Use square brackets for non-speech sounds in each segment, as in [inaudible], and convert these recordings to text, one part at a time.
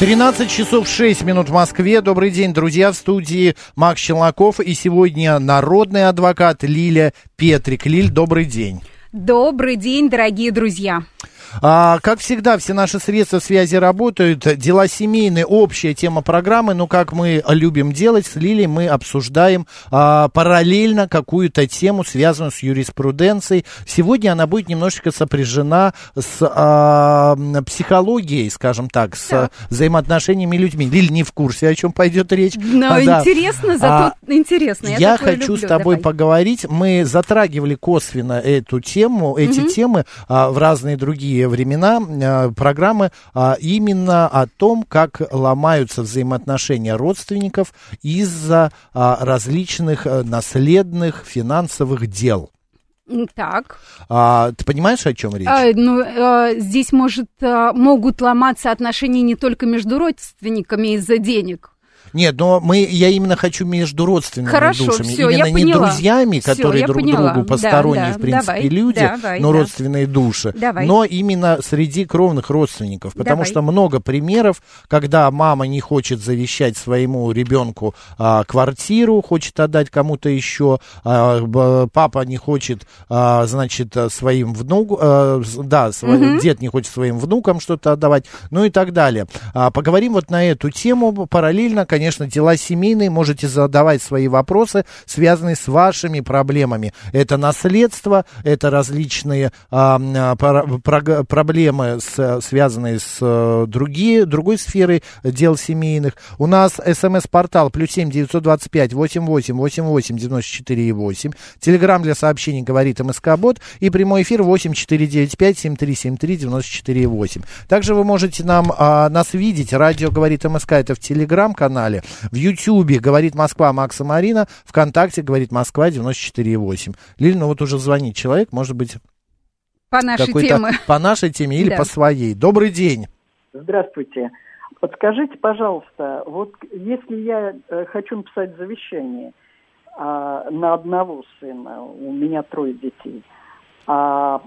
13 часов 6 минут в Москве. Добрый день, друзья, в студии Макс Челноков. И сегодня народный адвокат Лиля Петрик. Лиль, добрый день. Добрый день, дорогие друзья. А, как всегда, все наши средства связи работают. Дела семейные, общая тема программы. Но как мы любим делать, с Лилией мы обсуждаем а, параллельно какую-то тему, связанную с юриспруденцией. Сегодня она будет немножечко сопряжена с а, психологией, скажем так, с да. взаимоотношениями людьми. Лиль не в курсе, о чем пойдет речь. Но а, интересно, зато а, интересно. Я, я хочу люблю. с тобой Давай. поговорить. Мы затрагивали косвенно эту тему, эти угу. темы а, в разные другие времена э, программы а, именно о том, как ломаются взаимоотношения родственников из-за а, различных э, наследных финансовых дел. Так. А, ты понимаешь, о чем речь? А, ну, а, здесь может, а, могут ломаться отношения не только между родственниками из-за денег. Нет, но мы, я именно хочу между родственными Хорошо, душами. Все, именно я не поняла. друзьями, которые все, друг поняла. другу посторонние, да, да, в принципе, давай, люди, давай, но да. родственные души. Давай. Но именно среди кровных родственников. Потому давай. что много примеров, когда мама не хочет завещать своему ребенку а, квартиру, хочет отдать кому-то еще, а, папа не хочет, а, значит, своим внукам, а, да, свой, угу. дед не хочет своим внукам что-то отдавать, ну и так далее. А, поговорим вот на эту тему параллельно, конечно, дела семьи семейные, можете задавать свои вопросы, связанные с вашими проблемами. Это наследство, это различные а, про, про, проблемы, с, связанные с а, другие, другой сферой дел семейных. У нас смс-портал плюс семь девятьсот двадцать пять восемь восемь восемь восемь девяносто четыре восемь. Телеграмм для сообщений говорит МСК-бот и прямой эфир восемь четыре девять пять семь три семь три девяносто четыре восемь. Также вы можете нам, а, нас видеть. Радио говорит МСК это в Телеграм-канале, в YouTube Ютьюбе «Говорит Москва» Макса Марина, ВКонтакте «Говорит Москва» 94,8. Лиль, ну вот уже звонит человек, может быть... По нашей теме. По нашей теме или да. по своей. Добрый день. Здравствуйте. Подскажите, пожалуйста, вот если я э, хочу написать завещание а, на одного сына, у меня трое детей, а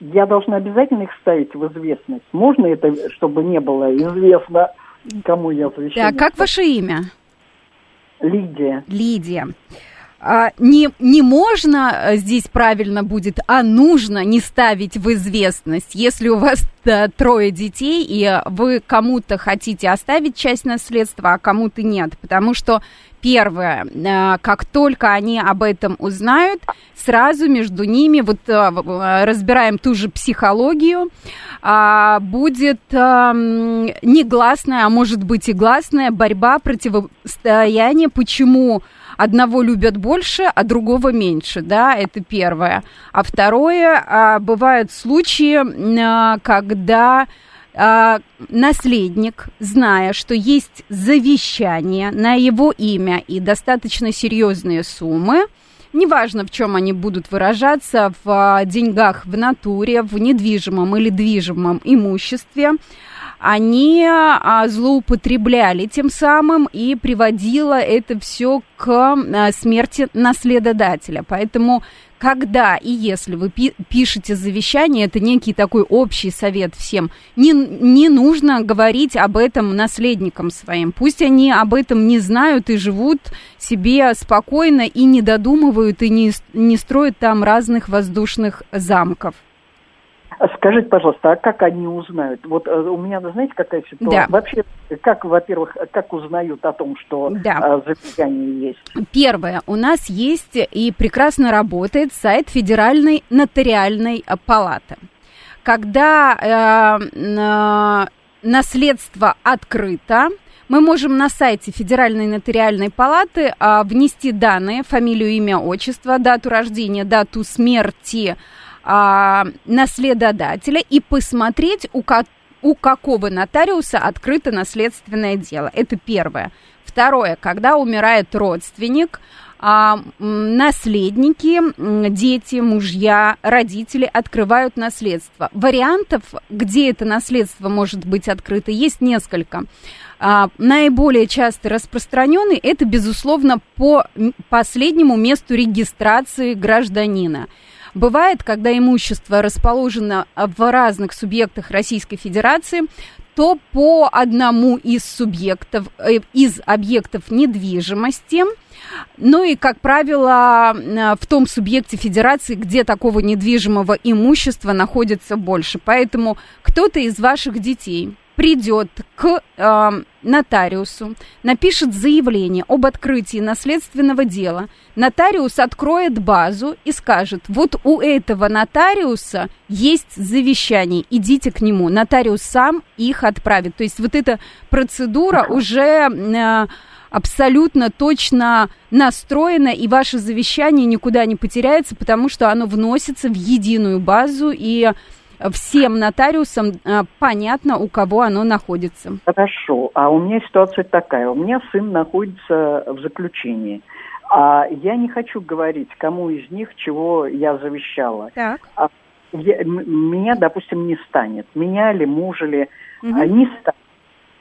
я должна обязательно их ставить в известность? Можно это, чтобы не было известно, кому я завещание? Да, как ваше имя? Лидия. Лидия. А, не, не можно э, здесь правильно будет, а нужно не ставить в известность. Если у вас да, трое детей, и вы кому-то хотите оставить часть наследства, а кому-то нет. Потому что Первое, э, как только они об этом узнают, сразу между ними, вот э, разбираем ту же психологию, а, будет эм, негласная, а может быть и гласная борьба, противостояние, почему одного любят больше, а другого меньше, да, это первое. А второе, а, бывают случаи, э, когда а, наследник, зная, что есть завещание на его имя и достаточно серьезные суммы, неважно в чем они будут выражаться, в а, деньгах в натуре, в недвижимом или движимом имуществе, они а, злоупотребляли тем самым и приводило это все к смерти наследодателя. Поэтому когда и если вы пи- пишете завещание, это некий такой общий совет всем, не, не нужно говорить об этом наследникам своим. Пусть они об этом не знают и живут себе спокойно и не додумывают и не, не строят там разных воздушных замков. Скажите, пожалуйста, а как они узнают? Вот э, у меня, знаете, какая ситуация? Да. Вообще, как, во-первых, как узнают о том, что да. Э, завещание есть? Первое, у нас есть и прекрасно работает сайт Федеральной нотариальной палаты. Когда э, э, наследство открыто, мы можем на сайте Федеральной нотариальной палаты э, внести данные, фамилию, имя, отчество, дату рождения, дату смерти, а, наследодателя и посмотреть, у, ко- у какого нотариуса открыто наследственное дело. Это первое. Второе, когда умирает родственник, а, наследники, дети, мужья, родители открывают наследство. Вариантов, где это наследство может быть открыто, есть несколько. А, наиболее часто распространенный это, безусловно, по последнему месту регистрации гражданина. Бывает, когда имущество расположено в разных субъектах Российской Федерации, то по одному из субъектов, э, из объектов недвижимости, ну и, как правило, в том субъекте федерации, где такого недвижимого имущества находится больше. Поэтому кто-то из ваших детей придет к э, нотариусу, напишет заявление об открытии наследственного дела, нотариус откроет базу и скажет, вот у этого нотариуса есть завещание, идите к нему. Нотариус сам их отправит. То есть вот эта процедура уже... Э, абсолютно точно настроена, и ваше завещание никуда не потеряется, потому что оно вносится в единую базу, и всем нотариусам а, понятно, у кого оно находится. Хорошо. А у меня ситуация такая. У меня сын находится в заключении. А я не хочу говорить, кому из них чего я завещала. Так. А я, меня, допустим, не станет. Меня ли, мужа ли, угу. не станет.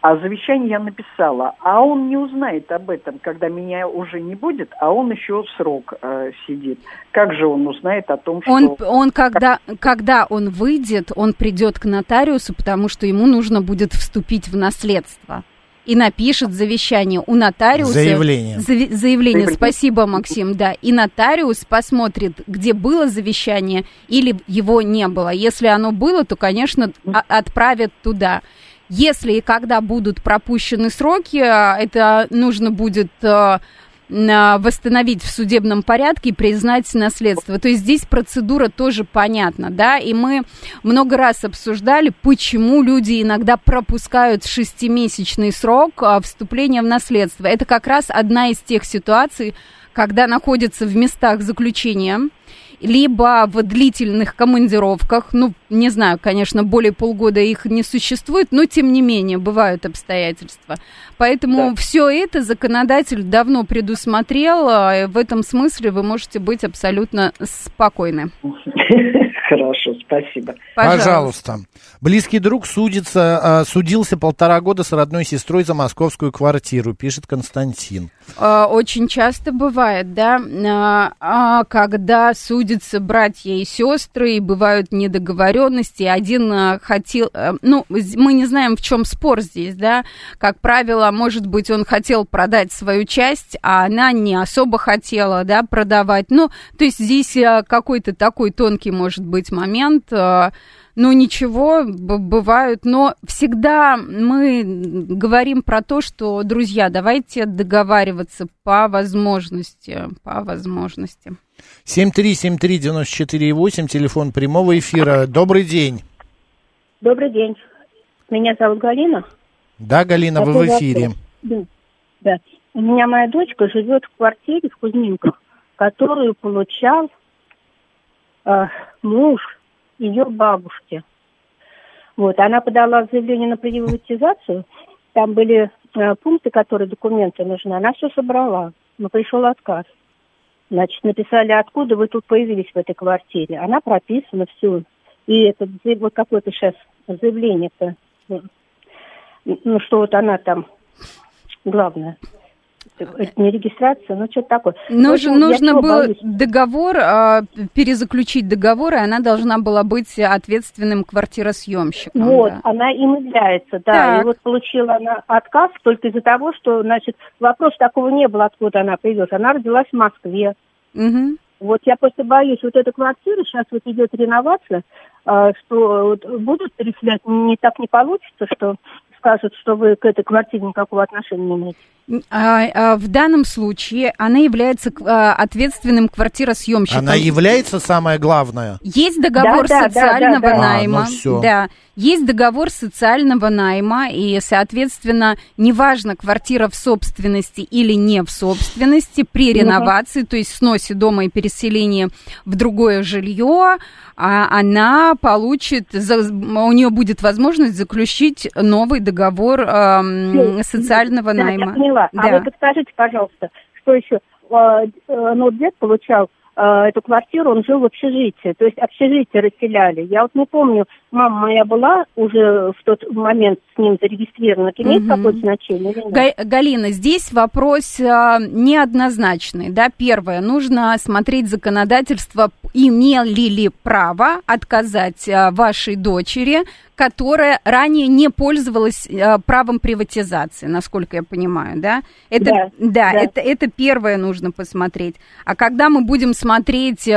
А завещание я написала, а он не узнает об этом, когда меня уже не будет, а он еще срок э, сидит. Как же он узнает о том, что... Он, он когда, когда он выйдет, он придет к нотариусу, потому что ему нужно будет вступить в наследство и напишет завещание у нотариуса. Заявление. Зави- заявление. Спасибо, Максим, да. И нотариус посмотрит, где было завещание или его не было. Если оно было, то, конечно, отправят туда. Если и когда будут пропущены сроки, это нужно будет э, восстановить в судебном порядке и признать наследство. То есть здесь процедура тоже понятна, да, и мы много раз обсуждали, почему люди иногда пропускают шестимесячный срок вступления в наследство. Это как раз одна из тех ситуаций, когда находятся в местах заключения, либо в длительных командировках, ну, не знаю, конечно, более полгода их не существует, но тем не менее бывают обстоятельства. Поэтому да. все это законодатель давно предусмотрел, а в этом смысле вы можете быть абсолютно спокойны. [laughs] Хорошо, спасибо. Пожалуйста. Пожалуйста. Близкий друг судится, а, судился полтора года с родной сестрой за московскую квартиру, пишет Константин. А, очень часто бывает, да, когда судятся братья и сестры, и бывают недоговоренности. Один хотел, ну, мы не знаем, в чем спор здесь, да. Как правило, может быть, он хотел продать свою часть, а она не особо хотела, да, продавать. Ну, то есть здесь какой-то такой тонкий может быть момент, э, ну ничего, бывают, но всегда мы говорим про то, что, друзья, давайте договариваться по возможности, по возможности. 7373948, телефон прямого эфира. Добрый день. Добрый день. Меня зовут Галина. Да, Галина, вы в эфире. Да. да. У меня моя дочка живет в квартире в Кузьминках, которую получал э, муж ее бабушки. Вот, она подала заявление на приватизацию, там были э, пункты, которые документы нужны, она все собрала, но пришел отказ. Значит, написали, откуда вы тут появились в этой квартире. Она прописана, все. И это вот какое-то сейчас заявление-то, ну, что вот она там, главное, это не регистрация, но что-то такое. Нужно, общем, нужно было боюсь. договор, э, перезаключить договор, и она должна была быть ответственным квартиросъемщиком. Вот, да. она им является, да. Так. И вот получила она отказ только из-за того, что, значит, вопрос такого не было, откуда она появилась. Она родилась в Москве. Угу. Вот я просто боюсь, вот эта квартира, сейчас вот идет реновация, э, что вот будут переселять, не так не получится, что скажут, что вы к этой квартире никакого отношения не имеете. А, а, в данном случае она является а, ответственным квартиросъемщиком. Она является самое главное. Есть договор да, социального да, да, да, найма. А, ну да, есть договор социального найма, и, соответственно, неважно, квартира в собственности или не в собственности, при реновации, то есть сносе дома и переселении в другое жилье, она получит, у нее будет возможность заключить новый договор э, социального да, найма. Поняла. А да. А вы подскажите, пожалуйста, что еще? э, э, ну, дед получал Э, эту квартиру, он жил в общежитии. То есть общежитие расселяли. Я вот не помню, мама моя была уже в тот момент с ним зарегистрирована. Это имеет угу. какое-то значение или нет? Галина, здесь вопрос а, неоднозначный. Да? Первое, нужно смотреть законодательство, имели ли право отказать а, вашей дочери которая ранее не пользовалась э, правом приватизации, насколько я понимаю, да? Это, да, да, да. Это, это первое нужно посмотреть. А когда мы будем смотреть э,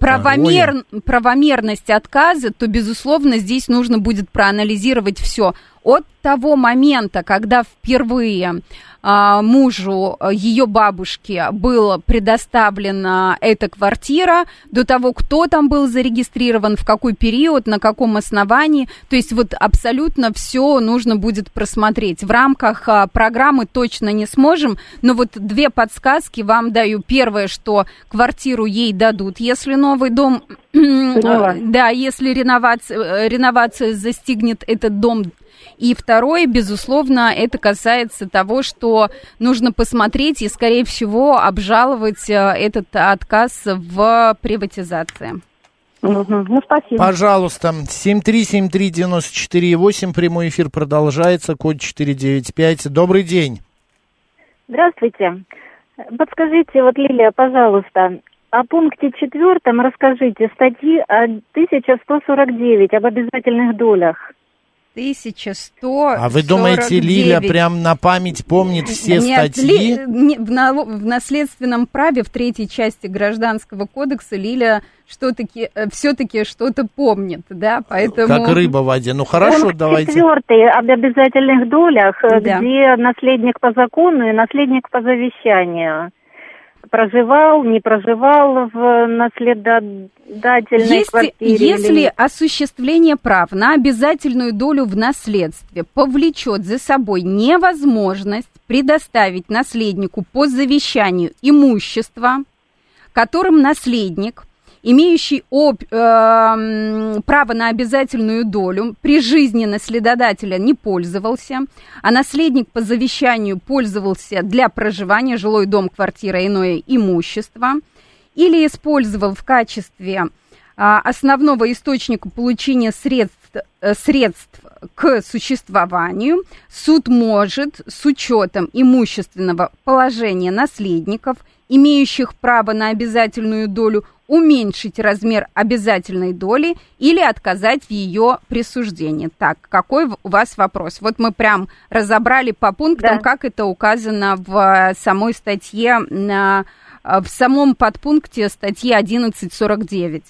правомер, правомерность отказа, то, безусловно, здесь нужно будет проанализировать все от того момента, когда впервые а, мужу э, ее бабушки была предоставлена эта квартира, до того, кто там был зарегистрирован, в какой период, на каком основании. То есть вот абсолютно все нужно будет просмотреть. В рамках а, программы точно не сможем, но вот две подсказки вам даю. Первое, что квартиру ей дадут, если новый дом, [clears throat] да, если реновация, э, реновация застигнет этот дом и второе, безусловно, это касается того, что нужно посмотреть и, скорее всего, обжаловать э, этот отказ в приватизации. Ну, спасибо. Пожалуйста, 7373948, прямой эфир продолжается, код 495. Добрый день. Здравствуйте. Подскажите, вот, Лилия, пожалуйста, о пункте четвертом расскажите статьи 1149 об обязательных долях. 1100. А вы думаете, Лиля прям на память помнит все Нет, статьи? Ли, не, в, на, в наследственном праве в третьей части Гражданского кодекса Лиля что-таки, э, все-таки что-то помнит, да, поэтому... Как рыба в воде. Ну хорошо, Пункт давайте. четвертый об обязательных долях, э, да. где наследник по закону и наследник по завещанию проживал, не проживал в наследодательной если, квартире. Если или... осуществление прав на обязательную долю в наследстве повлечет за собой невозможность предоставить наследнику по завещанию имущество, которым наследник – имеющий об, э, право на обязательную долю, при жизни наследодателя не пользовался, а наследник по завещанию пользовался для проживания жилой дом, квартира, иное имущество, или использовал в качестве а, основного источника получения средств, э, средств к существованию, суд может с учетом имущественного положения наследников, имеющих право на обязательную долю, уменьшить размер обязательной доли или отказать в ее присуждении. Так, какой у вас вопрос? Вот мы прям разобрали по пунктам, да. как это указано в самой статье, в самом подпункте статьи 1149.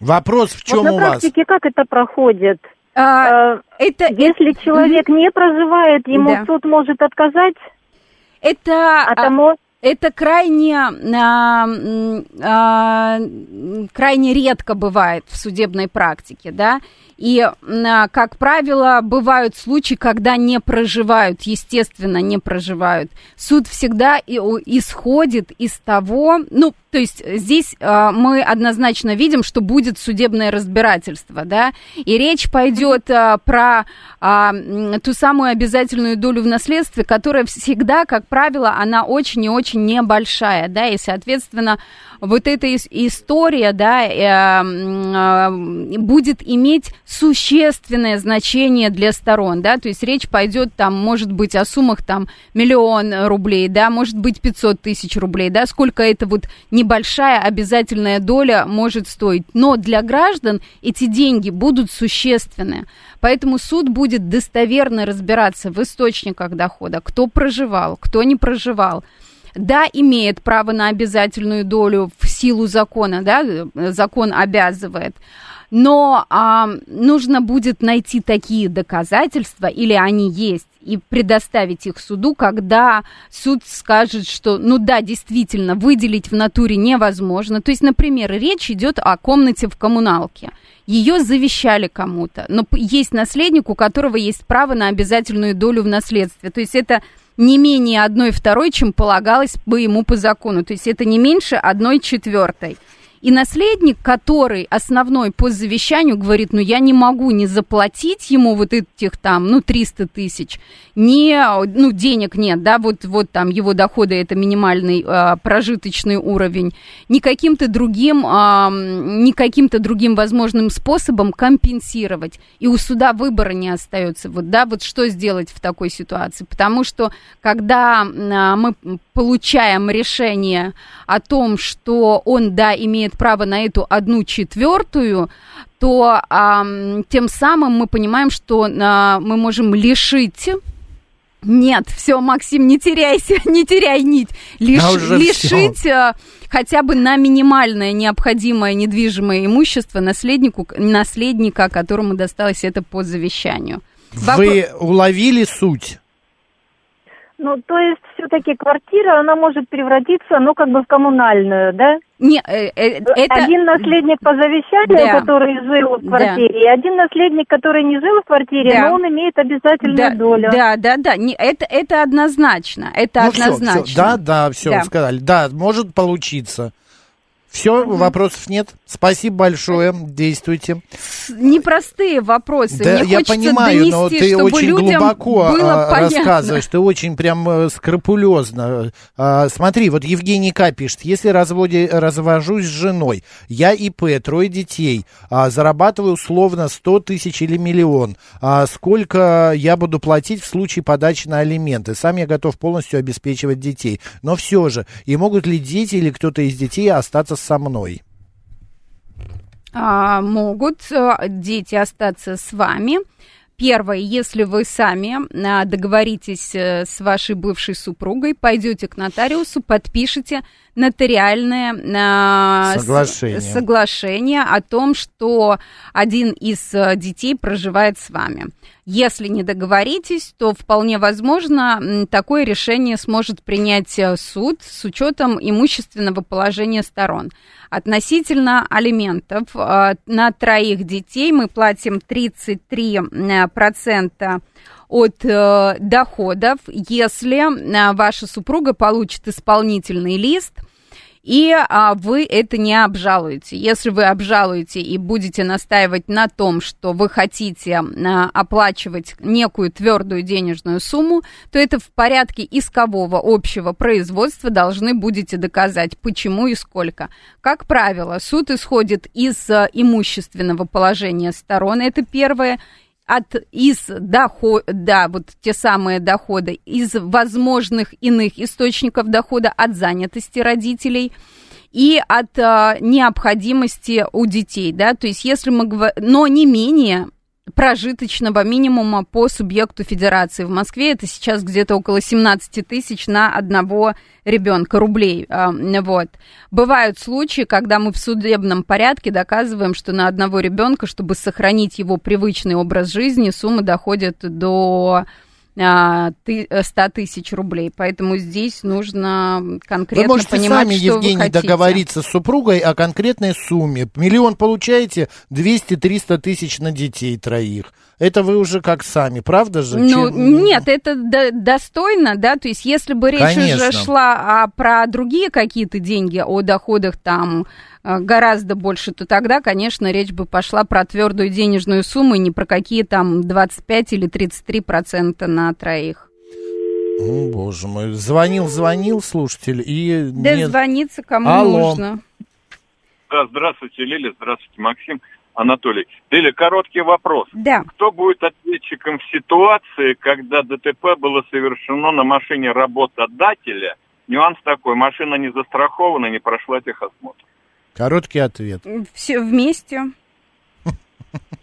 Вопрос в чем вот на у практике как это проходит? А, а, это, Если это, человек не проживает, ему да. суд может отказать? Это... А тому это крайне, а, а, крайне редко бывает в судебной практике, да, и, а, как правило, бывают случаи, когда не проживают, естественно, не проживают. Суд всегда исходит из того, ну, то есть здесь э, мы однозначно видим, что будет судебное разбирательство, да, и речь пойдет э, про ту самую обязательную долю в наследстве, которая всегда, как правило, она очень и очень небольшая, да, и, соответственно, вот эта история, да, э, будет иметь существенное значение для сторон, да, то есть речь пойдет там, может быть, о суммах там миллион рублей, да, может быть, 500 тысяч рублей, да, сколько это вот небольшая обязательная доля может стоить. Но для граждан эти деньги будут существенны. Поэтому суд будет достоверно разбираться в источниках дохода, кто проживал, кто не проживал, да, имеет право на обязательную долю в силу закона, да, закон обязывает, но а, нужно будет найти такие доказательства, или они есть, и предоставить их суду, когда суд скажет, что, ну да, действительно, выделить в натуре невозможно. То есть, например, речь идет о комнате в коммуналке. Ее завещали кому-то, но есть наследник, у которого есть право на обязательную долю в наследстве. То есть это не менее одной второй, чем полагалось бы ему по закону. То есть это не меньше одной четвертой. И наследник, который основной по завещанию говорит, ну я не могу не заплатить ему вот этих там, ну 300 тысяч, не, ну денег нет, да, вот, вот там его доходы это минимальный а, прожиточный уровень, ни каким-то другим, а, ни каким-то другим возможным способом компенсировать. И у суда выбора не остается, вот, да, вот что сделать в такой ситуации, потому что когда а, мы получаем решение о том, что он, да, имеет право на эту одну четвертую, то а, тем самым мы понимаем, что а, мы можем лишить нет, все, Максим, не теряйся, [laughs] не теряй нить. Лиш, а лишить все. хотя бы на минимальное необходимое недвижимое имущество наследнику, наследника, которому досталось это по завещанию. Вы Вопро... уловили суть? Ну, то есть все-таки квартира, она может превратиться, ну, как бы в коммунальную, да? Не, э, э, это... Один наследник по завещанию, да. который жил в квартире, да. и один наследник, который не жил в квартире, да. но он имеет обязательную да, долю. Да, да, да, не, это, это однозначно, это ну, однозначно. Все, все. Да, да, все, да. сказали. Да, может получиться. Все, угу. вопросов нет. Спасибо большое. Действуйте. Непростые вопросы. Да, Мне я понимаю, донести, но ты очень глубоко а, рассказываешь. Ты очень прям э, скрупулезно. А, смотри, вот Евгений К. пишет. Если разводе, развожусь с женой, я ИП, трое детей, а, зарабатываю условно 100 тысяч или миллион. Сколько я буду платить в случае подачи на алименты? Сам я готов полностью обеспечивать детей. Но все же, и могут ли дети или кто-то из детей остаться со мной? А, могут э, дети остаться с вами. Первое, если вы сами а, договоритесь э, с вашей бывшей супругой, пойдете к нотариусу, подпишите нотариальное а, соглашение. С, соглашение о том, что один из э, детей проживает с вами. Если не договоритесь, то вполне возможно такое решение сможет принять э, суд с учетом имущественного положения сторон. Относительно алиментов э, на троих детей мы платим 33% от доходов, если ваша супруга получит исполнительный лист – и а, вы это не обжалуете. Если вы обжалуете и будете настаивать на том, что вы хотите а, оплачивать некую твердую денежную сумму, то это в порядке искового общего производства должны будете доказать, почему и сколько. Как правило, суд исходит из а, имущественного положения сторон, это первое, от, из доход, да, вот те самые доходы, из возможных иных источников дохода от занятости родителей и от а, необходимости у детей, да, то есть если мы говорим, но не менее прожиточного минимума по субъекту федерации. В Москве это сейчас где-то около 17 тысяч на одного ребенка рублей. Вот. Бывают случаи, когда мы в судебном порядке доказываем, что на одного ребенка, чтобы сохранить его привычный образ жизни, сумма доходит до 100 а, тысяч рублей. Поэтому здесь нужно конкретно вы можете понимать, сами, что Евгений, вы хотите. договориться с супругой о конкретной сумме. Миллион получаете, 200-300 тысяч на детей троих. Это вы уже как сами, правда же? Ну, Чем... нет, это до, достойно, да, то есть если бы речь Конечно. уже шла а, про другие какие-то деньги, о доходах там Э, гораздо больше, то тогда, конечно, речь бы пошла про твердую денежную сумму, не про какие там 25 или 33 процента на троих. О, боже мой. Звонил, звонил слушатель и... Да нет... звониться кому Алло. нужно. Да, здравствуйте, Лиля, здравствуйте, Максим. Анатолий. Лиля, короткий вопрос. Да. Кто будет ответчиком в ситуации, когда ДТП было совершено на машине работодателя? Нюанс такой, машина не застрахована, не прошла техосмотр. Короткий ответ. Все вместе.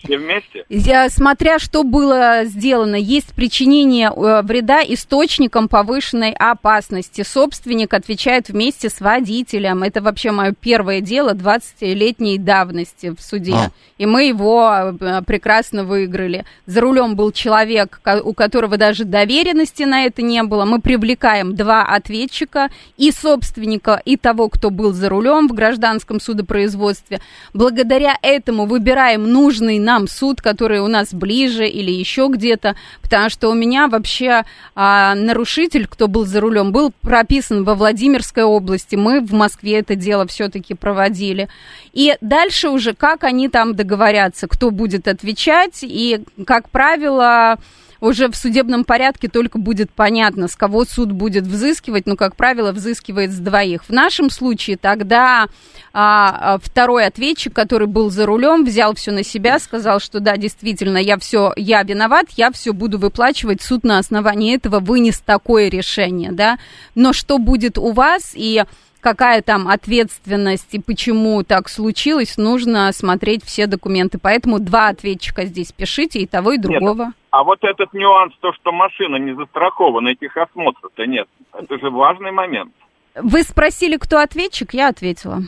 Все вместе? Я, смотря что было сделано, есть причинение э, вреда источником повышенной опасности. Собственник отвечает вместе с водителем. Это вообще мое первое дело 20-летней давности в суде. А. И мы его э, прекрасно выиграли. За рулем был человек, у которого даже доверенности на это не было. Мы привлекаем два ответчика, и собственника, и того, кто был за рулем в гражданском судопроизводстве. Благодаря этому выбираем нужный нам суд, который у нас ближе или еще где-то, потому что у меня вообще а, нарушитель, кто был за рулем, был прописан во Владимирской области. Мы в Москве это дело все-таки проводили. И дальше уже как они там договорятся, кто будет отвечать, и, как правило, уже в судебном порядке только будет понятно, с кого суд будет взыскивать, но, как правило, взыскивает с двоих. В нашем случае тогда а, а, второй ответчик, который был за рулем, взял все на себя, сказал, что да, действительно, я все, я виноват, я все буду выплачивать, суд на основании этого вынес такое решение, да. Но что будет у вас и какая там ответственность и почему так случилось, нужно смотреть все документы. Поэтому два ответчика здесь пишите, и того, и другого. Нет, а вот этот нюанс, то, что машина не застрахована, этих осмотров-то нет, это же важный момент. Вы спросили, кто ответчик, я ответила.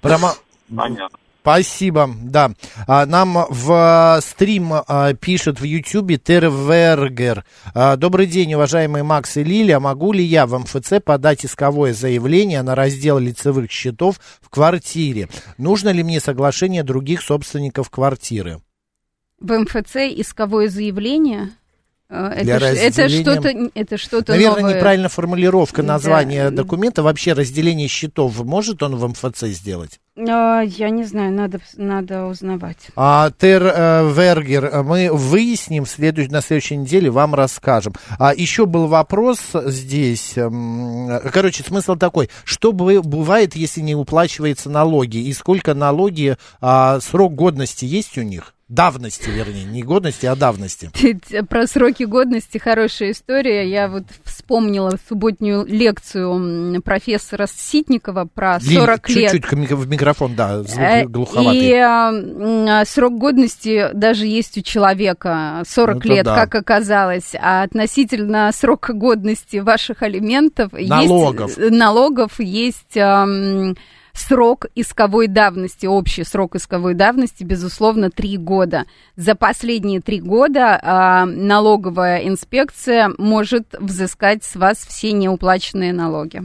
Прямо... Понятно. Спасибо, да. А, нам в э, стрим а, пишет в Ютьюбе Тервергер. А, Добрый день, уважаемые Макс и Лилия. Могу ли я в МФЦ подать исковое заявление на раздел лицевых счетов в квартире? Нужно ли мне соглашение других собственников квартиры? В МФЦ исковое заявление? Э, это, это что-то, это что-то Наверное, новое. неправильная формулировка названия да. документа. Вообще разделение счетов может он в МФЦ сделать? А, я не знаю, надо, надо узнавать. А, Тер э, Вергер, мы выясним следующ, на следующей неделе, вам расскажем. А еще был вопрос здесь. Эм, короче, смысл такой. Что бывает, если не уплачивается налоги? И сколько налоги, а, срок годности есть у них? давности, вернее, не годности, а давности. [laughs] Про сроки годности хорошая история. Я вот вспомнила субботнюю лекцию профессора Ситникова про 40 Лиль, лет. Чуть-чуть в микрофон, да, звук э, глуховатый. И а, срок годности даже есть у человека 40 Это лет, да. как оказалось. А относительно срока годности ваших алиментов налогов. есть налогов есть Срок исковой давности, общий срок исковой давности, безусловно, три года. За последние три года э, налоговая инспекция может взыскать с вас все неуплаченные налоги.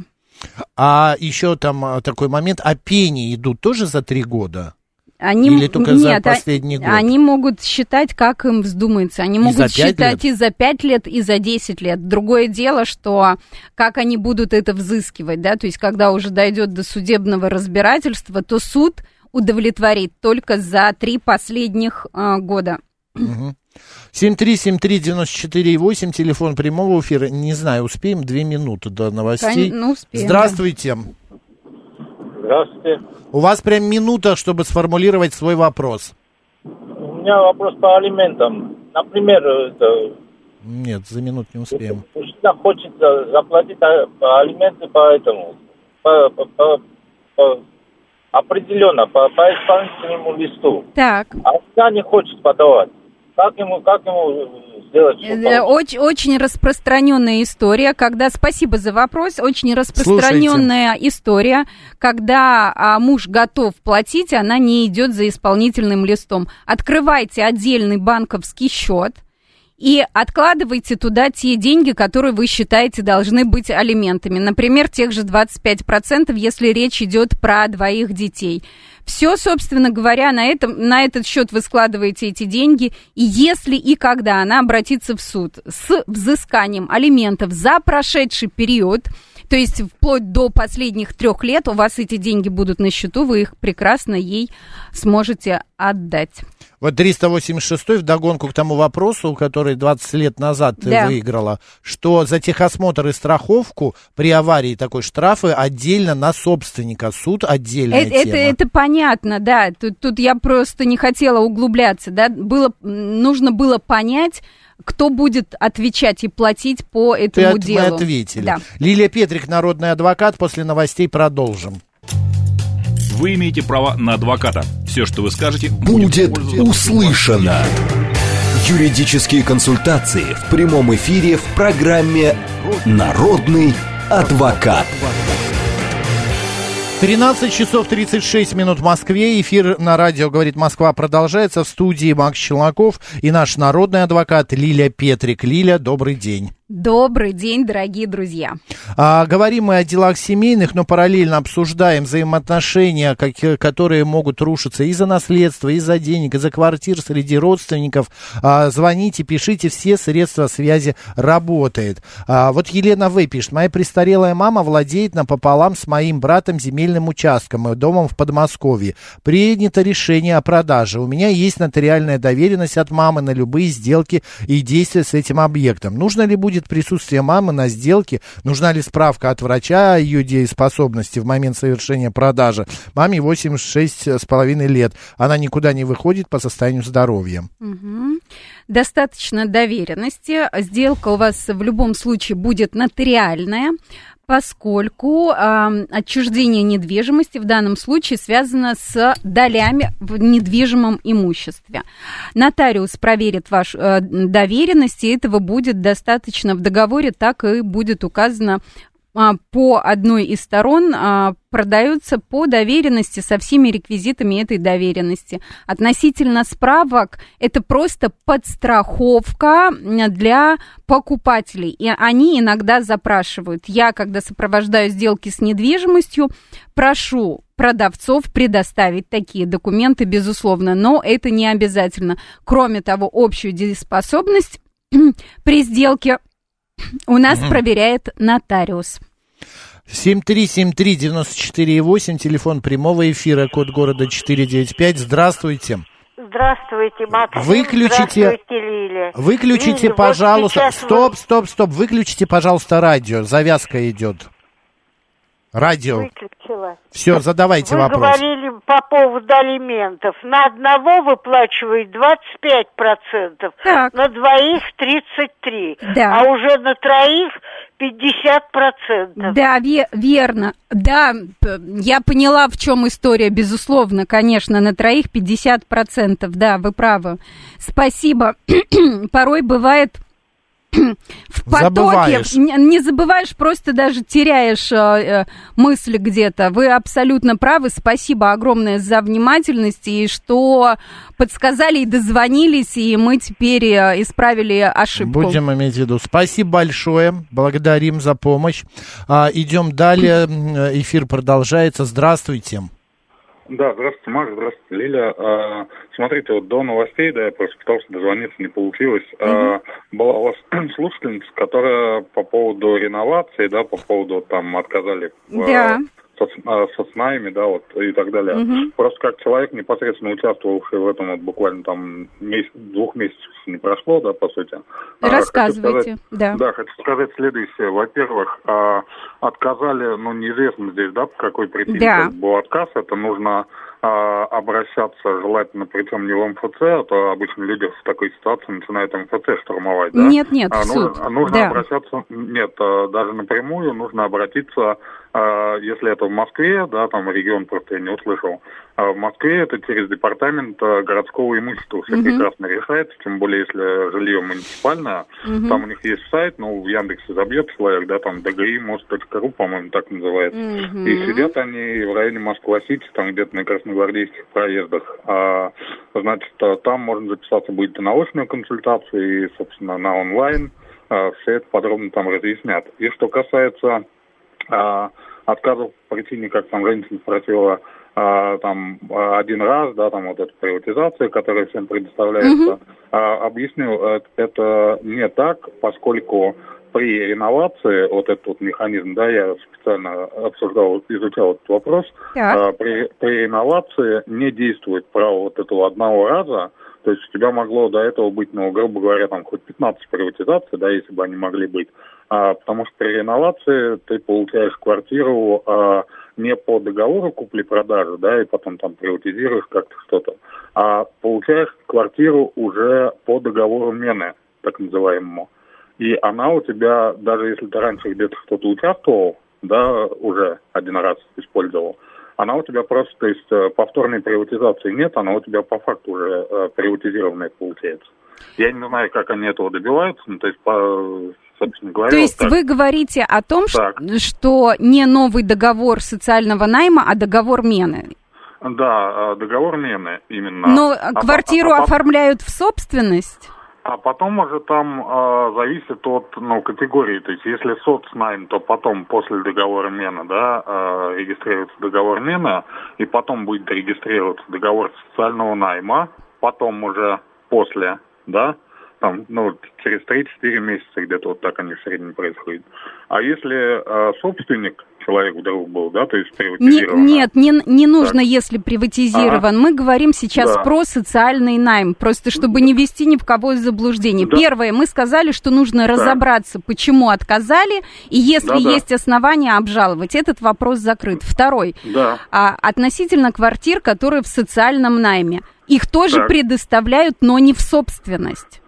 А еще там а, такой момент, а пени идут тоже за три года? Они, Или только нет, за а последний год? Они могут считать, как им вздумается. Они и могут считать лет? и за 5 лет, и за 10 лет. Другое дело, что как они будут это взыскивать, да, то есть когда уже дойдет до судебного разбирательства, то суд удовлетворит только за три последних э, года. Угу. 7373948, телефон прямого эфира. Не знаю, успеем две минуты до новостей. Ну, успеем. Здравствуйте. Здравствуйте. У вас прям минута, чтобы сформулировать свой вопрос. У меня вопрос по алиментам. Например, это... Нет, за минут не успеем. Мужчина хочет заплатить а, алименты по этому, по, по, по, по определенно, по, по исполнительному листу. Так. А она не хочет подавать. Как ему, как ему сделать? Э, очень, очень распространенная история, когда, спасибо за вопрос, очень распространенная Слушайте. история, когда а, муж готов платить, она не идет за исполнительным листом. Открывайте отдельный банковский счет, и откладывайте туда те деньги, которые вы считаете должны быть алиментами. Например, тех же 25%, если речь идет про двоих детей. Все, собственно говоря, на, этом, на этот счет вы складываете эти деньги. И если и когда она обратится в суд с взысканием алиментов за прошедший период, то есть вплоть до последних трех лет у вас эти деньги будут на счету, вы их прекрасно ей сможете отдать. Вот 386 в догонку к тому вопросу, который 20 лет назад ты да. выиграла, что за техосмотр и страховку при аварии такой штрафы отдельно на собственника, суд отдельная это, тема. Это, это понятно, да, тут, тут я просто не хотела углубляться, да, было, нужно было понять, кто будет отвечать и платить по этому Ты, делу. Мы ответили. Да. Лилия Петрик, народный адвокат. После новостей продолжим. Вы имеете право на адвоката. Все, что вы скажете, будет, будет услышано. Юридические консультации в прямом эфире в программе «Народный адвокат». 13 часов 36 минут в Москве. Эфир на радио «Говорит Москва» продолжается. В студии Макс Челноков и наш народный адвокат Лиля Петрик. Лиля, добрый день. Добрый день, дорогие друзья. А, говорим мы о делах семейных, но параллельно обсуждаем взаимоотношения, как, которые могут рушиться из-за наследства, из-за денег, из-за квартир среди родственников. А, звоните, пишите, все средства связи работает. А, вот Елена В. пишет, моя престарелая мама владеет напополам с моим братом земельным участком и домом в Подмосковье. Принято решение о продаже. У меня есть нотариальная доверенность от мамы на любые сделки и действия с этим объектом. Нужно ли будет будет присутствие мамы на сделке, нужна ли справка от врача о ее дееспособности в момент совершения продажи. Маме 86 с половиной лет. Она никуда не выходит по состоянию здоровья. Угу. Достаточно доверенности. Сделка у вас в любом случае будет нотариальная поскольку э, отчуждение недвижимости в данном случае связано с долями в недвижимом имуществе. Нотариус проверит вашу э, доверенность, и этого будет достаточно в договоре, так и будет указано по одной из сторон а, продаются по доверенности со всеми реквизитами этой доверенности. Относительно справок, это просто подстраховка для покупателей. И они иногда запрашивают. Я, когда сопровождаю сделки с недвижимостью, прошу продавцов предоставить такие документы, безусловно, но это не обязательно. Кроме того, общую дееспособность [clears throat] при сделке у нас угу. проверяет нотариус. 7373948, телефон прямого эфира, код города 495. Здравствуйте. Здравствуйте, Максим. Выключите, Здравствуйте, Лиля. Выключите, Лиля, пожалуйста. Вот стоп, стоп, стоп. Выключите, пожалуйста, радио. Завязка идет. Радио. Выключила. Все, задавайте Вы вопрос. Вы говорили по поводу алиментов. На одного выплачивает 25%, так. на двоих 33%, да. а уже на троих 50%. Да, ве- верно. Да, я поняла, в чем история, безусловно, конечно, на троих 50%. Да, вы правы. Спасибо. [clears throat] Порой бывает [clears throat] в потоке Забываешь. не забываешь, просто даже теряешь э, э, мысли где-то. Вы абсолютно правы. Спасибо огромное за внимательность и что подсказали и дозвонились, и мы теперь э, исправили ошибку. Будем иметь в виду. Спасибо большое. Благодарим за помощь. А, идем далее. Эфир продолжается. Здравствуйте. Да, здравствуйте, Макс, здравствуйте, Лиля. А, смотрите, вот до новостей, да, я просто пытался дозвониться, не получилось. Mm-hmm. А, была у вас [clears throat] слушательница, которая по поводу реновации, да, по поводу там отказали да. Со, а, со СНАями, да, вот и так далее. Mm-hmm. Просто как человек, непосредственно участвовавший в этом, вот буквально там месяц, двух месяцев не прошло, да, по сути. Рассказывайте, сказать, да. Да, хочу сказать следующее. Во-первых, а, отказали, ну, неизвестно здесь, да, по какой причине да. был отказ. Это нужно а, обращаться желательно, причем не в МФЦ, а то обычно люди в такой ситуации начинают МФЦ штурмовать, да? Нет, нет, а, в суд. Нужно, нужно да. обращаться, нет, а, даже напрямую нужно обратиться, а, если это в Москве, да, там регион просто я не услышал, а в Москве это через департамент городского имущества все угу. прекрасно решается, тем более если жилье муниципальное, угу. там у них есть сайт, ну, в Яндексе забьет человек, да, там мост.ру, по-моему, так называется. Угу. И сидят они в районе Москва-Сити, там где-то на красногвардейских проездах. А, значит, там можно записаться будет и на очную консультацию, и, собственно, на онлайн. А, все это подробно там разъяснят. И что касается а, отказов по причине, как там женщина спросила, а, там один раз, да, там вот эта приватизация, которая всем предоставляется. Угу. А, объясню, это, не так, поскольку при реновации, вот этот вот механизм, да, я специально обсуждал, изучал этот вопрос, а, при, при реновации не действует право вот этого одного раза, то есть у тебя могло до этого быть, ну, грубо говоря, там хоть 15 приватизаций, да, если бы они могли быть, а, потому что при реновации ты получаешь квартиру а, не по договору купли-продажи, да, и потом там приватизируешь как-то что-то, а получаешь квартиру уже по договору мены, так называемому. И она у тебя, даже если ты раньше где-то кто-то участвовал, да, уже один раз использовал, она у тебя просто, то есть э, повторной приватизации нет, она у тебя по факту уже э, приватизированная получается. Я не знаю, как они этого добиваются, ну, то есть, по, собственно говоря... То есть вот вы говорите о том, так. что не новый договор социального найма, а договор мены? Да, э, договор мены именно. Но а, квартиру а, а, оформляют в собственность? А потом уже там э, зависит от ну, категории. То есть если соцнайм, то потом после договора мена да, э, регистрируется договор мена, и потом будет регистрироваться договор социального найма, потом уже после, да, там, ну, через 3-4 месяца где-то вот так они в среднем происходят. А если э, собственник человек вдруг был, да, то есть приватизирован. Не, нет, не, не нужно, так. если приватизирован. Ага. Мы говорим сейчас да. про социальный найм, просто чтобы не ввести ни в кого из заблуждений. Да. Первое, мы сказали, что нужно да. разобраться, почему отказали, и если да, есть да. основания обжаловать, этот вопрос закрыт. Второй, да. а, относительно квартир, которые в социальном найме. Их тоже так. предоставляют, но не в собственность.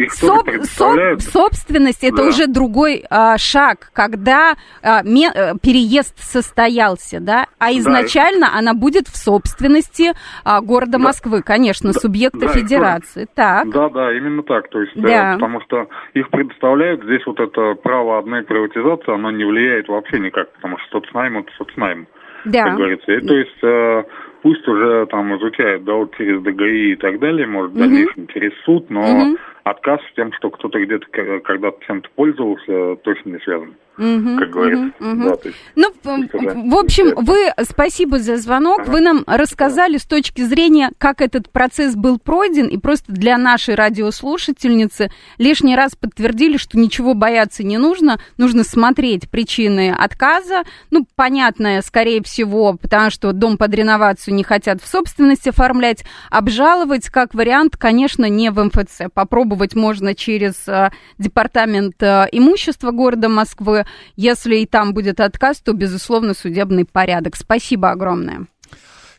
Их Соб, соб, собственность это да. уже другой а, шаг, когда а, ме, а, переезд состоялся, да, а изначально да. она будет в собственности а, города да. Москвы, конечно, да. субъекта да, федерации. Так. Да, да, именно так. То есть, да. потому что их предоставляют здесь вот это право одной приватизации, оно не влияет вообще никак, потому что соцнайм это соцнайм, да. как говорится. И, то есть э, пусть уже там изучают, да, вот через ДГИ и так далее, может, в дальнейшем через суд, но угу отказ с тем, что кто-то где-то когда-то чем-то пользовался, точно не связан угу, как говорится. Угу, угу. Да, есть, ну, в общем, вы, спасибо за звонок, ага. вы нам рассказали с точки зрения, как этот процесс был пройден, и просто для нашей радиослушательницы лишний раз подтвердили, что ничего бояться не нужно, нужно смотреть причины отказа, ну, понятное, скорее всего, потому что дом под реновацию не хотят в собственность оформлять, обжаловать, как вариант, конечно, не в МФЦ, попробовать можно через э, департамент э, имущества города Москвы, если и там будет отказ, то, безусловно, судебный порядок. Спасибо огромное.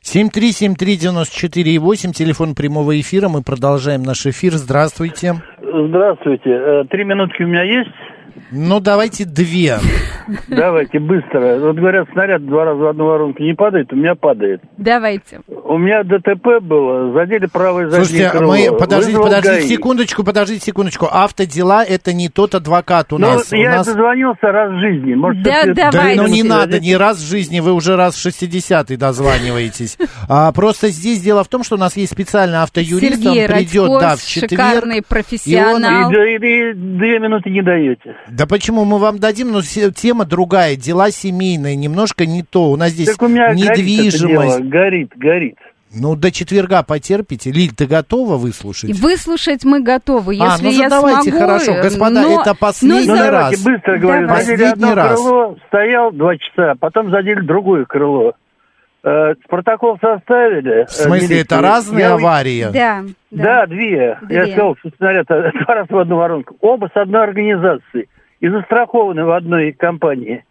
7373948, телефон прямого эфира. Мы продолжаем наш эфир. Здравствуйте. Здравствуйте. Э, три минутки у меня есть? Ну, давайте две. Давайте, быстро. Вот говорят, снаряд два раза в одну воронку не падает, у меня падает. Давайте. У меня ДТП было, задели правое заднее Слушайте, крыло. мы, подождите, Вызвал подождите ГАИ. секундочку, подождите секундочку. Автодела это не тот адвокат у ну, нас. я у нас... дозвонился раз в жизни. Может, да, это... давай. Да, ну не надо, не раз в жизни, вы уже раз в 60-й дозваниваетесь. А, просто здесь дело в том, что у нас есть специальный автоюрист, Сергей он придет, Радьков, да, в четверг. шикарный профессионал. И, он... и, и, и две минуты не даете. Да почему мы вам дадим, но тема другая, дела семейные, немножко не то. У нас здесь так у меня недвижимость. Горит, горит, горит. Ну, до четверга потерпите. Лиль, ты готова выслушать? Выслушать мы готовы, если а, ну, я давайте, смогу. хорошо. Господа, но... это последний ну, раз. Давайте быстро говорю. Последний одно раз. крыло, стоял два часа, потом задели другое крыло. Э, протокол составили. В смысле, милиции. это разные я... аварии? Да, да. Да, две. две. Я сказал, что снаряд два раза в одну воронку. Оба с одной организации и застрахованы в одной компании.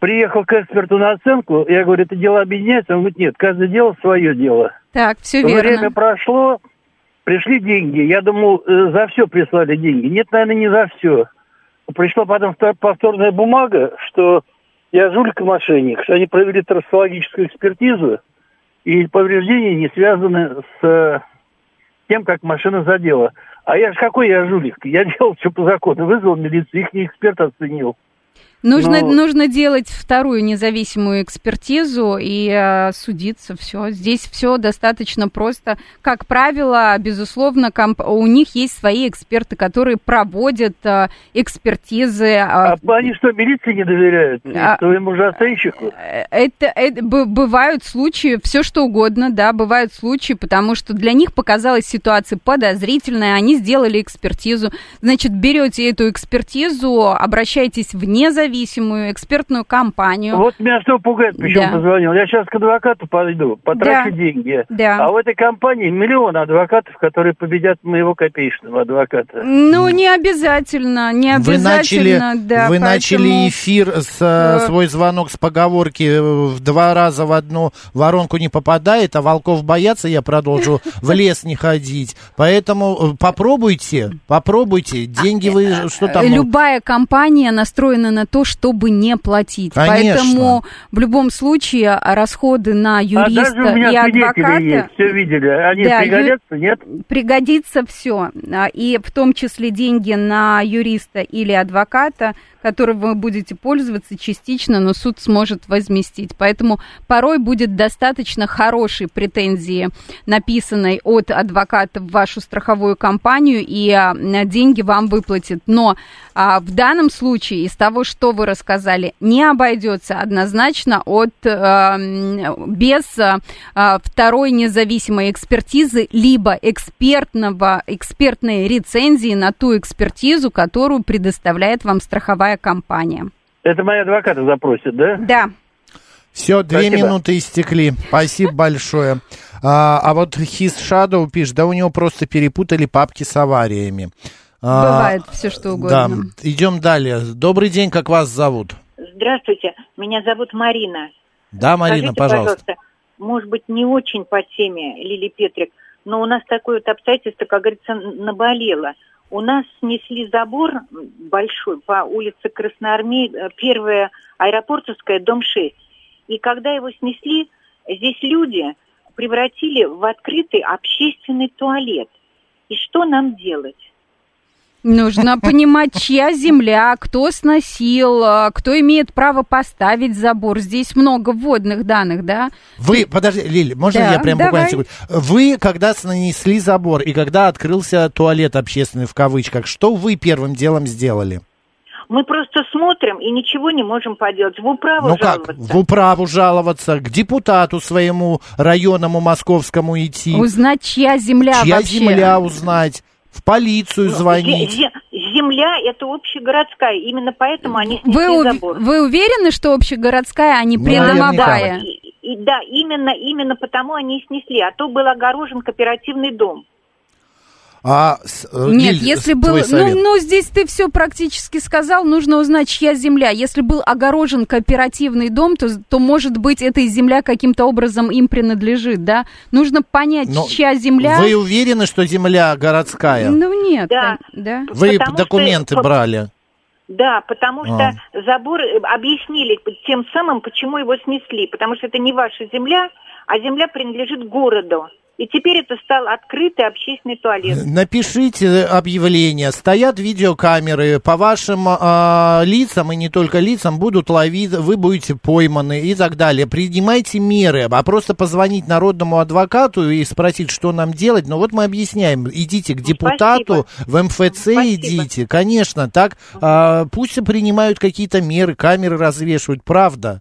Приехал к эксперту на оценку, я говорю, это дело объединяется? Он говорит, нет, каждое дело свое дело. Так, все верно. Время прошло, пришли деньги. Я думал, э, за все прислали деньги. Нет, наверное, не за все. Пришла потом повторная бумага, что я жулик-мошенник, что они провели трассологическую экспертизу, и повреждения не связаны с э, тем, как машина задела. А я же какой я жулик? Я [laughs] делал все по закону. Вызвал милицию, их эксперт оценил. Нужно, Но... нужно делать вторую независимую экспертизу и э, судиться. Все. Здесь все достаточно просто. Как правило, безусловно, комп... у них есть свои эксперты, которые проводят э, экспертизы. Э, а они что, милиции не доверяют? А, своему оценщику? Э, это, это бывают случаи, все что угодно, да, бывают случаи, потому что для них показалась ситуация подозрительная, они сделали экспертизу. Значит, берете эту экспертизу, обращайтесь в независимую независимую экспертную компанию. Вот меня что пугает, почему да. позвонил. Я сейчас к адвокату пойду, потрачу да. деньги. Да. А в этой компании миллион адвокатов, которые победят моего копеечного адвоката. Ну, не обязательно, не обязательно, вы начали, да. Вы поэтому... начали эфир с э, свой звонок с поговорки э, в два раза в одну воронку не попадает, а волков боятся, я продолжу [laughs] в лес не ходить. Поэтому э, попробуйте, попробуйте. Деньги вы что там? Любая компания настроена на то, то, чтобы не платить. Конечно. Поэтому в любом случае расходы на юриста а даже у меня и адвоката... Есть, все видели. Они да, пригодятся, ю... нет? Пригодится все. И в том числе деньги на юриста или адвоката – которым вы будете пользоваться частично, но суд сможет возместить. Поэтому порой будет достаточно хорошей претензии, написанной от адвоката в вашу страховую компанию, и а, деньги вам выплатят. Но а, в данном случае из того, что вы рассказали, не обойдется однозначно от а, без а, а, второй независимой экспертизы либо экспертного экспертной рецензии на ту экспертизу, которую предоставляет вам страховая страховая компания. Это мои адвокаты запросят, да? Да. Все, две Спасибо. минуты истекли. Спасибо большое. А, а вот His Shadow пишет, да у него просто перепутали папки с авариями. А, Бывает а, все что угодно. Да, идем далее. Добрый день, как вас зовут? Здравствуйте, меня зовут Марина. Да, Марина, Скажите, пожалуйста. пожалуйста. Может быть, не очень по теме, Лили Петрик, но у нас такое вот обстоятельство, как говорится, наболело – у нас снесли забор большой по улице Красноармей, э, первая аэропортовская, дом 6. И когда его снесли, здесь люди превратили в открытый общественный туалет. И что нам делать? Нужно понимать, чья земля, кто сносил, а, кто имеет право поставить забор. Здесь много вводных данных, да? Вы, подожди, Лили, можно да, я прям буквально секунду? Вы, когда нанесли забор и когда открылся туалет общественный в кавычках, что вы первым делом сделали? Мы просто смотрим и ничего не можем поделать. В управу ну жаловаться. как? В управу жаловаться, к депутату своему районному московскому идти. Узнать, чья земля чья вообще. земля узнать полицию ну, звонить. Земля это общегородская, именно поэтому они снесли вы, забор. Вы уверены, что общегородская, а не придомовая? И, и, да, именно, именно потому они и снесли, а то был огорожен кооперативный дом. А, э, Нет, Лиль, если был, ну, ну, здесь ты все практически сказал, нужно узнать, чья земля. Если был огорожен кооперативный дом, то, то может быть, эта земля каким-то образом им принадлежит, да? Нужно понять, Но чья земля. Вы уверены, что земля городская? Ну, нет. Да. да. Вы потому документы что... брали? Да, потому что а. забор э, объяснили тем самым, почему его снесли. Потому что это не ваша земля, а земля принадлежит городу. И теперь это стал открытый общественный туалет. Напишите объявление. Стоят видеокамеры. По вашим э, лицам, и не только лицам, будут ловить, вы будете пойманы и так далее. Принимайте меры. А просто позвонить народному адвокату и спросить, что нам делать. Но вот мы объясняем. Идите к депутату, Спасибо. в МФЦ Спасибо. идите. Конечно, так. Э, пусть принимают какие-то меры, камеры развешивают. Правда.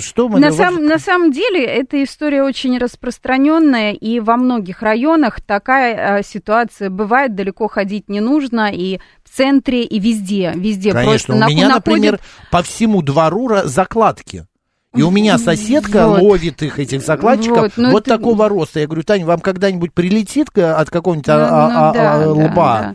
Что мы на, сам, на самом деле эта история очень распространенная, и во многих районах такая э, ситуация бывает, далеко ходить не нужно, и в центре, и везде, везде. Конечно, просто у меня, находит... например, по всему двору закладки. И у меня соседка вот. ловит их, этих закладчиков, вот, ну вот это... такого роста. Я говорю, Таня, вам когда-нибудь прилетит от какого-нибудь ну, а, ну, а, да, а, лба? Да.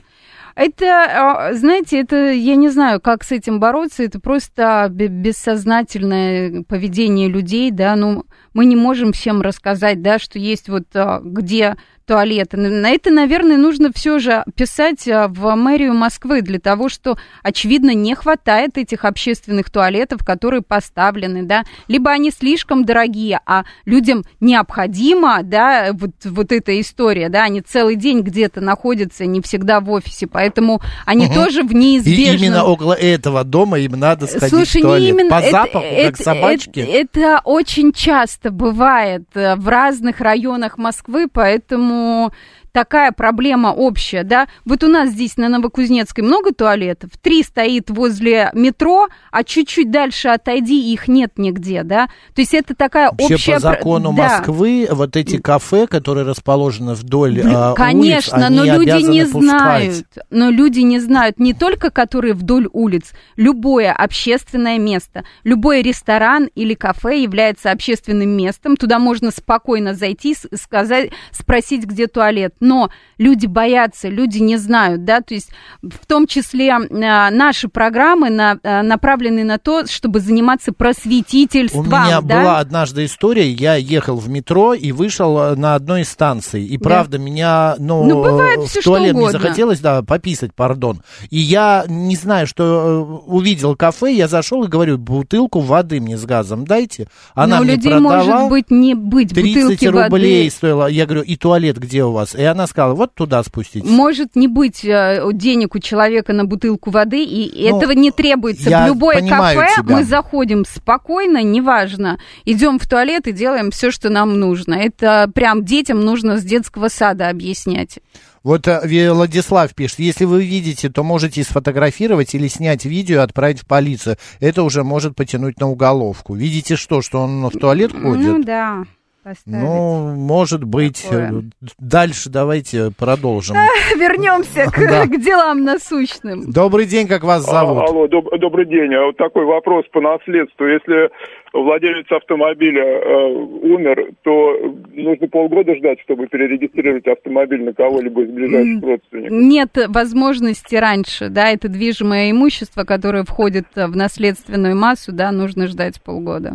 Это, а, знаете, это, я не знаю, как с этим бороться, это просто бессознательное поведение людей, да, ну, мы не можем всем рассказать, да, что есть вот а, где туалеты. На это, наверное, нужно все же писать а, в мэрию Москвы для того, что, очевидно, не хватает этих общественных туалетов, которые поставлены, да, либо они слишком дорогие, а людям необходимо, да, вот, вот эта история, да, они целый день где-то находятся, не всегда в офисе, поэтому они угу. тоже в неизбежном... И именно около этого дома им надо сходить Слушай, в туалет. Не именно... По это, запаху, это, как собачки. Это, это очень часто бывает э, в разных районах Москвы, поэтому такая проблема общая, да. Вот у нас здесь на Новокузнецкой много туалетов, три стоит возле метро, а чуть-чуть дальше отойди, их нет нигде, да. То есть это такая Вообще общая... по закону да. Москвы вот эти кафе, которые расположены вдоль а, Конечно, улиц, но люди не пускать. знают, но люди не знают не только, которые вдоль улиц, любое общественное место, любой ресторан или кафе является общественным местом, туда можно спокойно зайти, сказать, спросить, где туалет но люди боятся, люди не знают, да, то есть в том числе э, наши программы на, э, направлены на то, чтобы заниматься просветительством. У меня да? была однажды история, я ехал в метро и вышел э, на одной из станций, и правда да. меня, ну, ну бывает в все, туалет не захотелось, да, пописать, пардон, и я не знаю, что увидел кафе, я зашел и говорю, бутылку воды мне с газом дайте, она но мне людей продала, может быть не быть 30 рублей воды. стоило, я говорю, и туалет где у вас? И она сказала, вот туда спустить. Может не быть э, денег у человека на бутылку воды, и ну, этого не требуется. В любое кафе тебя. мы заходим спокойно, неважно, идем в туалет и делаем все, что нам нужно. Это прям детям нужно с детского сада объяснять. Вот э, Владислав пишет, если вы видите, то можете сфотографировать или снять видео и отправить в полицию. Это уже может потянуть на уголовку. Видите что, что он в туалет ходит? Ну да поставить. Ну, может быть. Такое. Дальше давайте продолжим. [laughs] Вернемся к, да. к делам насущным. Добрый день, как вас зовут? А, алло, доб- добрый день. А вот такой вопрос по наследству. Если владелец автомобиля э, умер, то нужно полгода ждать, чтобы перерегистрировать автомобиль на кого-либо из ближайших родственников. Нет возможности раньше, да, это движимое имущество, которое входит в наследственную массу, да, нужно ждать полгода.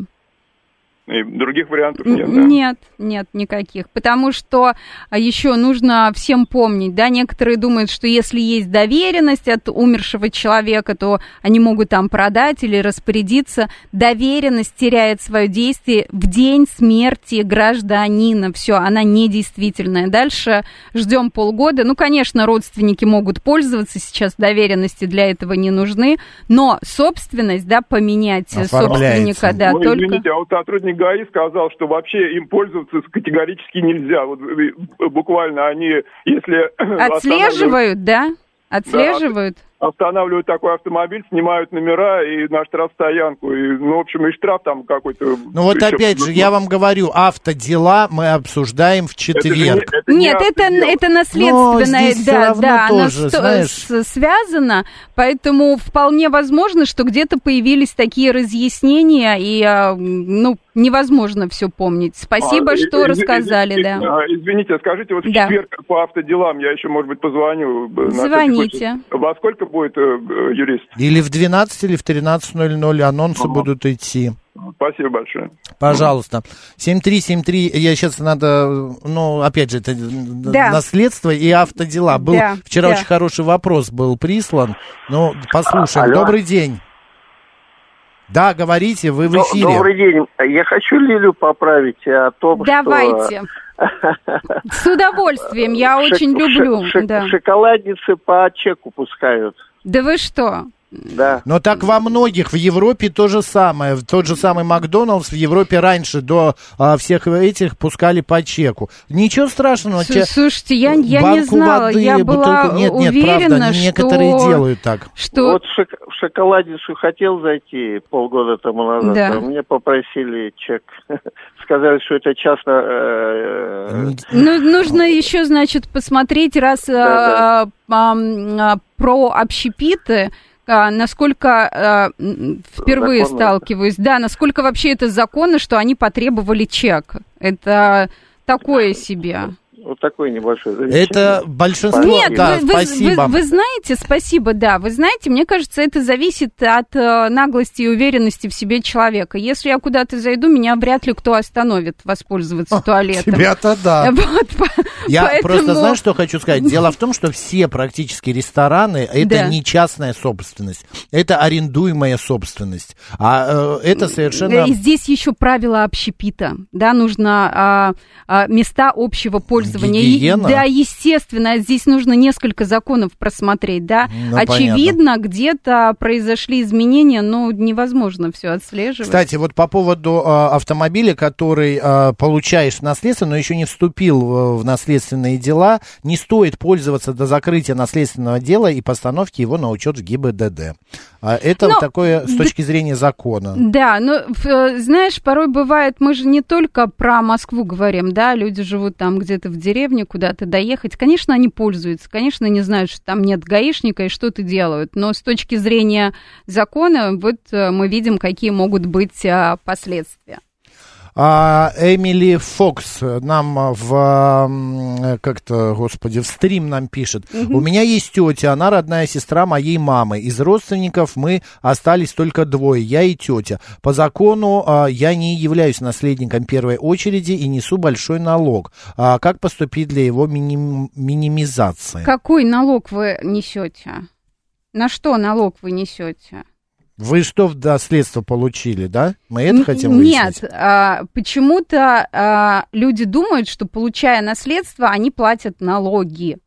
И других вариантов нет, да? Нет, нет никаких. Потому что а, еще нужно всем помнить, да, некоторые думают, что если есть доверенность от умершего человека, то они могут там продать или распорядиться. Доверенность теряет свое действие в день смерти гражданина. Все, она недействительная. Дальше ждем полгода. Ну, конечно, родственники могут пользоваться сейчас, доверенности для этого не нужны, но собственность, да, поменять собственника, да, ну, только... Извините, а вот сотрудник ГАИ сказал, что вообще им пользоваться категорически нельзя. Вот э, буквально они, если... [clears throat] Отслеживают, да? Отслеживают? Останавливают такой автомобиль, снимают номера и на штрафстоянку. И, ну, в общем, и штраф там какой-то. Ну вот еще, опять же, я вам говорю, автодела мы обсуждаем в четверг. Это не, это Нет, это, это наследственное, да, да, оно знаешь... связано, поэтому вполне возможно, что где-то появились такие разъяснения, и, а, ну, невозможно все помнить. Спасибо, а, что из, рассказали, из, да. А, извините, скажите, вот в да. четверг по автоделам я еще, может быть, позвоню. Звоните. Во сколько будет э, юрист? Или в 12, или в 13.00 анонсы ага. будут идти. Спасибо большое. Пожалуйста. 7373, я сейчас надо, ну, опять же, это да. наследство и автодела. Был да, вчера да. очень хороший вопрос был прислан. Ну, послушаем. Алло. Добрый день. Да, говорите, вы в эфире. Добрый день. Я хочу Лилю поправить о том, Давайте. что... С удовольствием, я очень люблю. Шоколадницы по чеку пускают. Да вы что? Да. Но так во многих, в Европе то же самое. Тот же самый Макдоналдс в Европе раньше до а, всех этих пускали по чеку. Ничего страшного. С, слушайте, я, я не знала, воды, я была бутылку... Нет, нет, уверена, правда, что... некоторые делают так. Что... Вот шок... в шоколадницу хотел зайти полгода тому назад, да. а мне попросили чек. Сказали, что это частно... Э, э, ну, нужно еще, значит, посмотреть, раз да, да. А, про общепиты, а, насколько впервые законно. сталкиваюсь, да, насколько вообще это законно, что они потребовали чек. Это такое себе. Вот такой небольшой замечание. Это большинство, Нет, да, вы, спасибо. Вы, вы, вы знаете, спасибо, да, вы знаете, мне кажется, это зависит от э, наглости и уверенности в себе человека. Если я куда-то зайду, меня вряд ли кто остановит воспользоваться О, туалетом. Тебя-то да. [laughs] Вот, я поэтому... просто знаю, что хочу сказать. [laughs] Дело в том, что все практически рестораны, это да. не частная собственность, это арендуемая собственность. А э, это совершенно... И здесь еще правила общепита, да, нужно э, э, места общего пользования использования. Гигиена? Да, естественно, здесь нужно несколько законов просмотреть, да. Ну, Очевидно, где-то произошли изменения, но невозможно все отслеживать. Кстати, вот по поводу э, автомобиля, который э, получаешь в наследство, но еще не вступил в, в наследственные дела, не стоит пользоваться до закрытия наследственного дела и постановки его на учет в ГИБДД. А это но, такое с точки зрения закона. Да, но э, знаешь, порой бывает, мы же не только про Москву говорим, да, люди живут там где-то в деревне, куда-то доехать. Конечно, они пользуются, конечно, не знают, что там нет гаишника и что-то делают. Но с точки зрения закона, вот э, мы видим, какие могут быть а, последствия. А, Эмили Фокс нам в как-то, господи, в стрим нам пишет. Угу. У меня есть тетя, она родная сестра моей мамы. Из родственников мы остались только двое, я и тетя. По закону а, я не являюсь наследником первой очереди и несу большой налог. А, как поступить для его миним, минимизации? Какой налог вы несете? На что налог вы несете? Вы что в наследство получили, да? Мы это хотим выяснить? Нет, а, почему-то а, люди думают, что получая наследство, они платят налоги.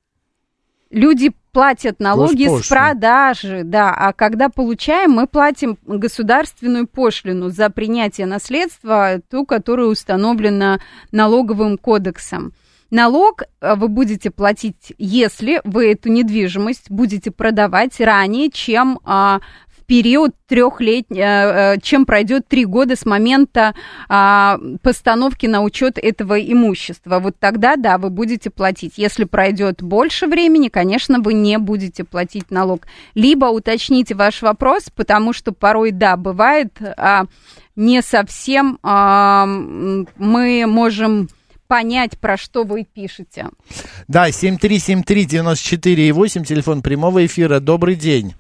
Люди платят налоги с продажи, да, а когда получаем, мы платим государственную пошлину за принятие наследства, ту, которая установлена налоговым кодексом. Налог а, вы будете платить, если вы эту недвижимость будете продавать ранее, чем а, период трехлетний, э, э, чем пройдет три года с момента а, постановки на учет этого имущества. Вот тогда, да, вы будете платить. Если пройдет больше времени, конечно, вы не будете платить налог. Либо уточните ваш вопрос, потому что порой, да, бывает а, не совсем а, мы можем понять, про что вы пишете. Да, 7373948, телефон прямого эфира. Добрый день.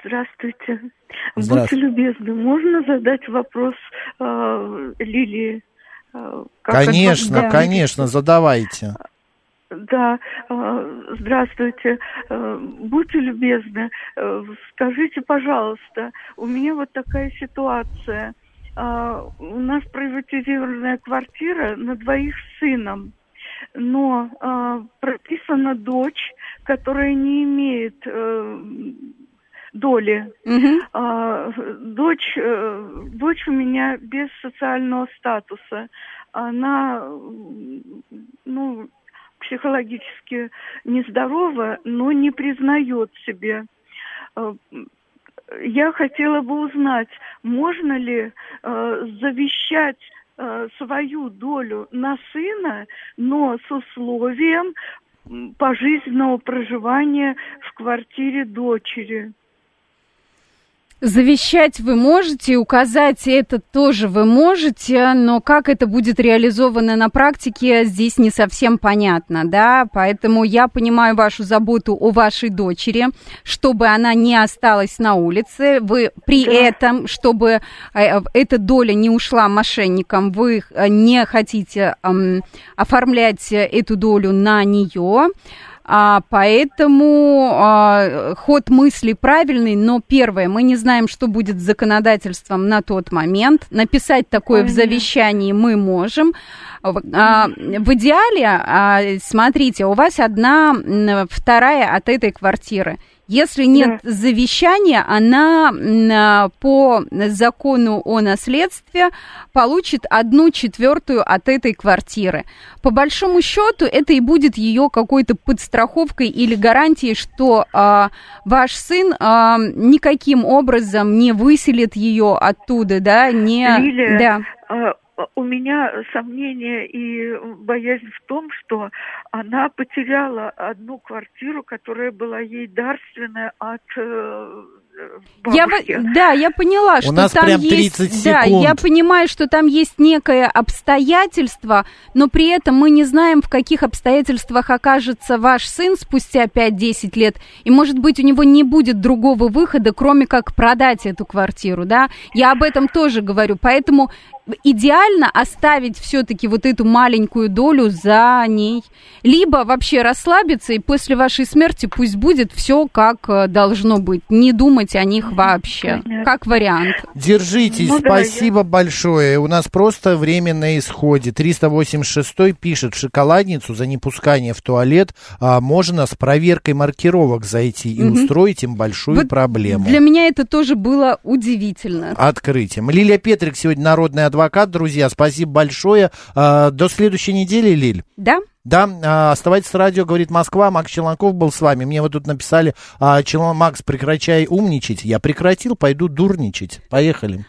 Здравствуйте. Здравствуйте. Будьте любезны, можно задать вопрос э, Лилии? Э, конечно, это... конечно, задавайте. Да, э, здравствуйте. Э, будьте любезны, скажите, пожалуйста, у меня вот такая ситуация. У нас приватизированная квартира на двоих с сыном но прописана дочь, которая не имеет доли. Угу. А, дочь, э, дочь у меня без социального статуса. Она, ну, психологически нездорова, но не признает себе. Э, я хотела бы узнать, можно ли э, завещать э, свою долю на сына, но с условием пожизненного проживания в квартире дочери. Завещать вы можете, указать это тоже вы можете, но как это будет реализовано на практике, здесь не совсем понятно, да, поэтому я понимаю вашу заботу о вашей дочери, чтобы она не осталась на улице, вы при да. этом, чтобы э, эта доля не ушла мошенникам, вы э, не хотите эм, оформлять эту долю на нее, а, поэтому а, ход мысли правильный, но первое, мы не знаем, что будет с законодательством на тот момент. Написать такое Понятно. в завещании мы можем. А, в идеале, а, смотрите, у вас одна вторая от этой квартиры. Если нет да. завещания, она а, по закону о наследстве получит одну четвертую от этой квартиры. По большому счету, это и будет ее какой-то подстраховкой или гарантией, что а, ваш сын а, никаким образом не выселит ее оттуда, да, не. Лилия, да. А, у меня сомнение и боязнь в том, что она потеряла одну квартиру, которая была ей дарственная от э, я, да, я поняла, что У нас там прям 30 есть, секунд. да, я понимаю, что там есть некое обстоятельство, но при этом мы не знаем, в каких обстоятельствах окажется ваш сын спустя 5-10 лет, и, может быть, у него не будет другого выхода, кроме как продать эту квартиру, да, я об этом тоже говорю, поэтому идеально оставить все-таки вот эту маленькую долю за ней, либо вообще расслабиться и после вашей смерти пусть будет все как э, должно быть, не думать о них вообще, Понятно. как вариант. Держитесь, ну, спасибо да, большое. У нас просто время на исходе. 386 пишет, шоколадницу за непускание в туалет а, можно с проверкой маркировок зайти и угу. устроить им большую вот проблему. Для меня это тоже было удивительно. Открытием. Лилия Петрик сегодня народная адвокат, друзья. Спасибо большое. А, до следующей недели, Лиль. Да. Да, а, оставайтесь с радио, говорит Москва. Макс Челанков был с вами. Мне вот тут написали, а, Челан, Макс, прекращай умничать. Я прекратил, пойду дурничать. Поехали.